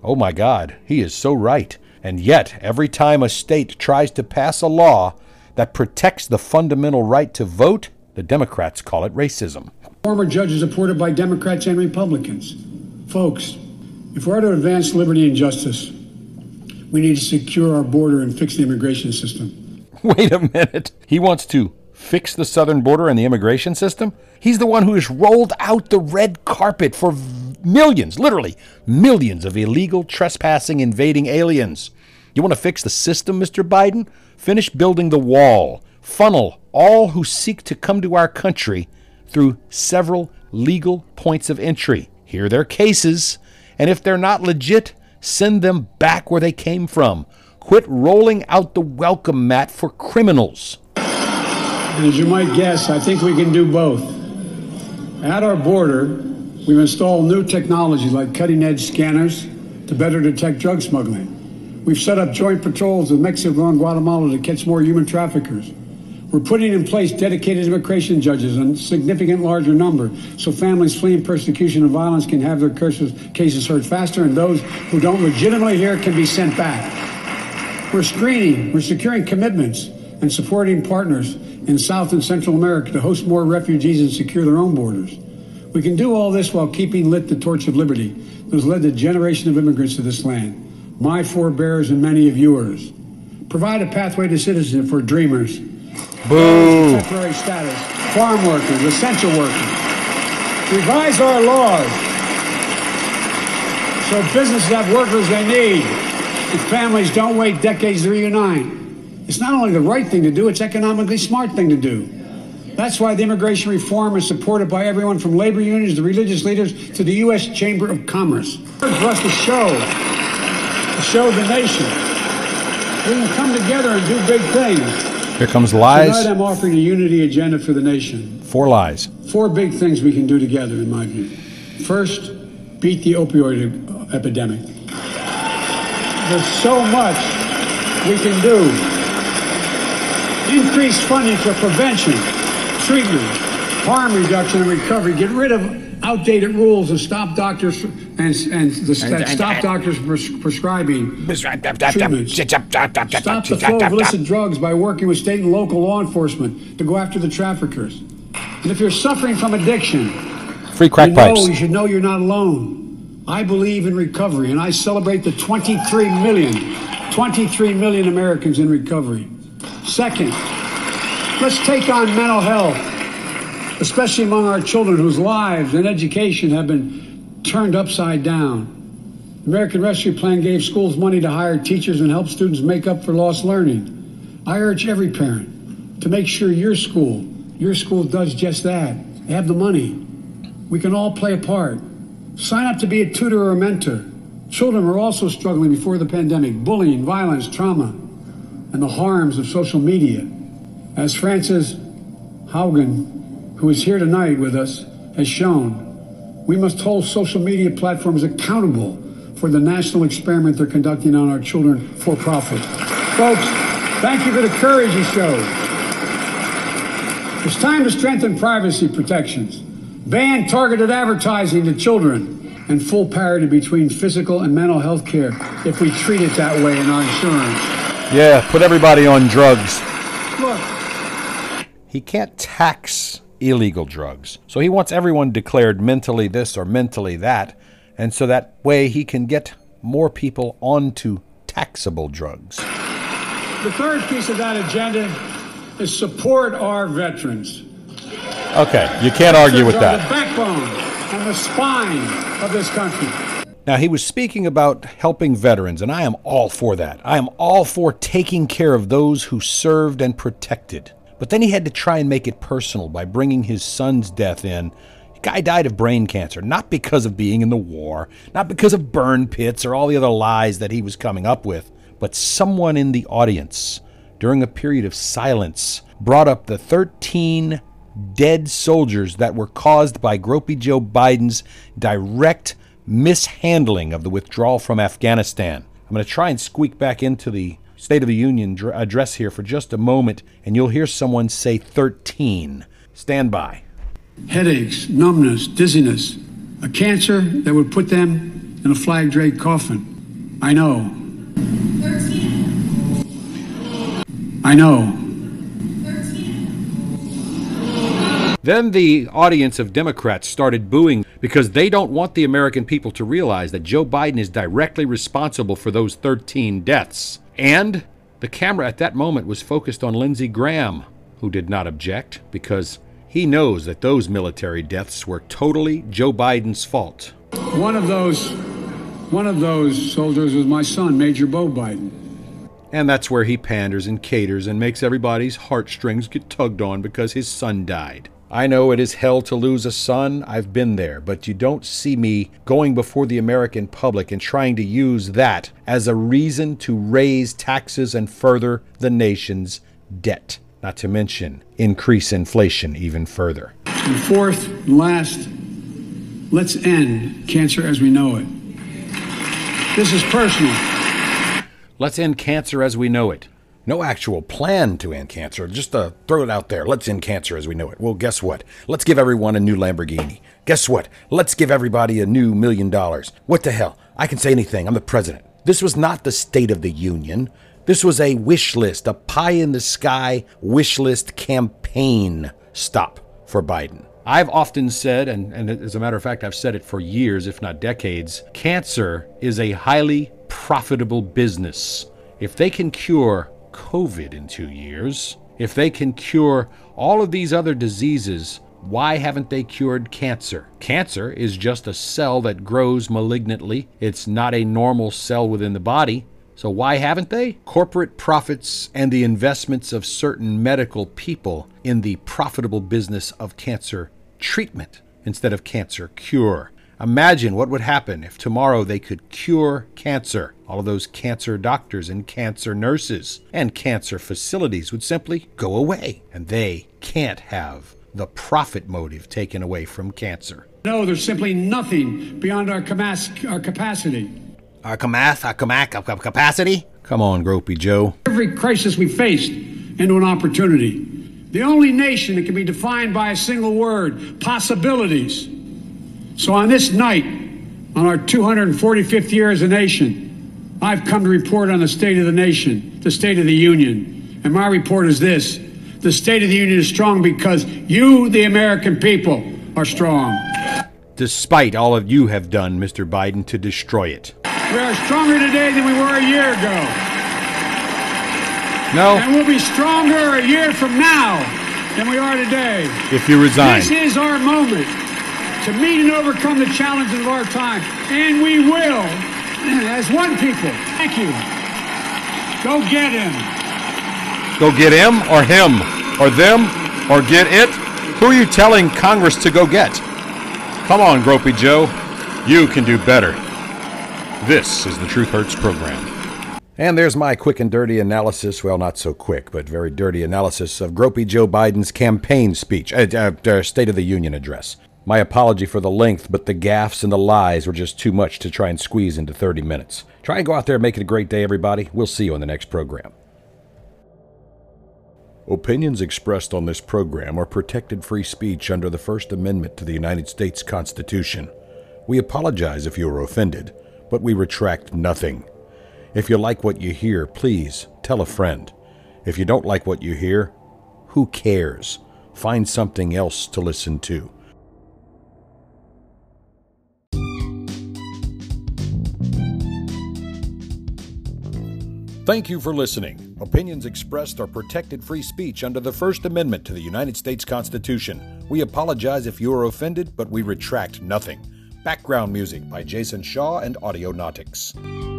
Oh my God, he is so right. And yet, every time a state tries to pass a law that protects the fundamental right to vote, the Democrats call it racism. Former judges appointed by Democrats and Republicans. Folks, if we're to advance liberty and justice, we need to secure our border and fix the immigration system. *laughs* Wait a minute. He wants to fix the southern border and the immigration system? He's the one who has rolled out the red carpet for millions, literally millions of illegal trespassing, invading aliens. You want to fix the system, Mr. Biden? Finish building the wall. Funnel all who seek to come to our country through several legal points of entry. Hear their cases, and if they're not legit, send them back where they came from. Quit rolling out the welcome mat for criminals. As you might guess, I think we can do both. At our border, we've installed new technology like cutting edge scanners to better detect drug smuggling. We've set up joint patrols with Mexico and Guatemala to catch more human traffickers. We're putting in place dedicated immigration judges in significant larger number so families fleeing persecution and violence can have their cases heard faster and those who don't legitimately hear can be sent back. We're screening, we're securing commitments and supporting partners in South and Central America to host more refugees and secure their own borders. We can do all this while keeping lit the torch of liberty that has led a generation of immigrants to this land, my forebears and many of yours. Provide a pathway to citizenship for dreamers, Boo. temporary status, farm workers, essential workers. Revise our laws so businesses have workers they need and families don't wait decades to reunite. It's not only the right thing to do, it's economically smart thing to do. That's why the immigration reform is supported by everyone from labor unions to religious leaders to the U.S. Chamber of Commerce. For us to show, to show the nation, we can come together and do big things. Here comes lies. Tonight. I'm offering a unity agenda for the nation. Four lies. Four big things we can do together, in my view. First, beat the opioid epidemic. There's so much we can do. Increase funding for prevention, treatment, harm reduction, and recovery. Get rid of outdated rules and stop doctors and, and the, that stop doctors pres- prescribing treatments. Stop the flow of illicit drugs by working with state and local law enforcement to go after the traffickers. And if you're suffering from addiction, Free crack you know, pipes. you should know you're not alone. I believe in recovery, and I celebrate the 23 million, 23 million Americans in recovery. Second, let's take on mental health, especially among our children whose lives and education have been turned upside down. American Rescue Plan gave schools money to hire teachers and help students make up for lost learning. I urge every parent to make sure your school, your school does just that. They have the money. We can all play a part. Sign up to be a tutor or a mentor. Children were also struggling before the pandemic bullying, violence, trauma, and the harms of social media. As Frances Haugen, who is here tonight with us, has shown, we must hold social media platforms accountable for the national experiment they're conducting on our children for profit. Folks, thank you for the courage you showed. It's time to strengthen privacy protections, ban targeted advertising to children, and full parity between physical and mental health care if we treat it that way in our insurance. Yeah, put everybody on drugs. Look, He can't tax illegal drugs. So he wants everyone declared mentally this or mentally that. And so that way he can get more people onto taxable drugs. the third piece of that agenda is support our veterans. Okay, you can't argue with that. The backbone and the spine of this country. Now, he was speaking about helping veterans, and I am all for that. I am all for taking care of those who served and protected. But then he had to try and make it personal by bringing his son's death in. The guy died of brain cancer, not because of being in the war, not because of burn pits or all the other lies that he was coming up with, but someone in the audience, during a period of silence, brought up the 13 dead soldiers that were caused by Gropey Joe Biden's direct mishandling of the withdrawal from Afghanistan. I'm going to try and squeak back into the State of the Union address here for just a moment, and you'll hear someone say 13. Stand by. Headaches, numbness, dizziness, a cancer that would put them in a flag draped coffin. I know. 13. I know. Then the audience of Democrats started booing because they don't want the American people to realize that Joe Biden is directly responsible for those 13 deaths. And the camera at that moment was focused on Lindsey Graham, who did not object because he knows that those military deaths were totally Joe Biden's fault. One of those one of those soldiers was my son, Major Beau Biden. And that's where he panders and caters and makes everybody's heartstrings get tugged on because his son died. I know it is hell to lose a son. I've been there, but you don't see me going before the American public and trying to use that as a reason to raise taxes and further the nation's debt. Not to mention increase inflation even further. And fourth and last, let's end cancer as we know it. This is personal. Let's end cancer as we know it. No actual plan to end cancer, just to throw it out there. Let's end cancer as we know it. Well, guess what? Let's give everyone a new Lamborghini. Guess what? Let's give everybody a new million dollars. What the hell? I can say anything. I'm the president. This was not the State of the Union. This was a wish list, a pie in the sky wish list campaign stop for Biden. I've often said, and, and as a matter of fact, I've said it for years, if not decades cancer is a highly profitable business. If they can cure COVID in two years. If they can cure all of these other diseases, why haven't they cured cancer? Cancer is just a cell that grows malignantly. It's not a normal cell within the body. So why haven't they? Corporate profits and the investments of certain medical people in the profitable business of cancer treatment instead of cancer cure. Imagine what would happen if tomorrow they could cure cancer. All of those cancer doctors and cancer nurses and cancer facilities would simply go away, and they can't have the profit motive taken away from cancer. No, there's simply nothing beyond our, our capacity. Our kamath, our kamak, our capacity? Come on, Gropey Joe. Every crisis we faced into an opportunity. The only nation that can be defined by a single word possibilities. So on this night, on our 245th year as a nation, I've come to report on the state of the nation, the state of the union. And my report is this the state of the union is strong because you, the American people, are strong. Despite all of you have done, Mr. Biden, to destroy it. We are stronger today than we were a year ago. No. And we'll be stronger a year from now than we are today. If you resign. This is our moment to meet and overcome the challenges of our time. And we will, *clears throat* as one people. Thank you. Go get him. Go get him or him or them or get it? Who are you telling Congress to go get? Come on, Gropey Joe. You can do better. This is the Truth Hurts program. And there's my quick and dirty analysis, well, not so quick, but very dirty analysis of Gropey Joe Biden's campaign speech, uh, uh, uh, State of the Union address. My apology for the length, but the gaffes and the lies were just too much to try and squeeze into 30 minutes. Try and go out there and make it a great day, everybody. We'll see you on the next program. Opinions expressed on this program are protected free speech under the First Amendment to the United States Constitution. We apologize if you are offended, but we retract nothing. If you like what you hear, please tell a friend. If you don't like what you hear, who cares? Find something else to listen to. Thank you for listening. Opinions expressed are protected free speech under the First Amendment to the United States Constitution. We apologize if you are offended, but we retract nothing. Background music by Jason Shaw and Audionautix.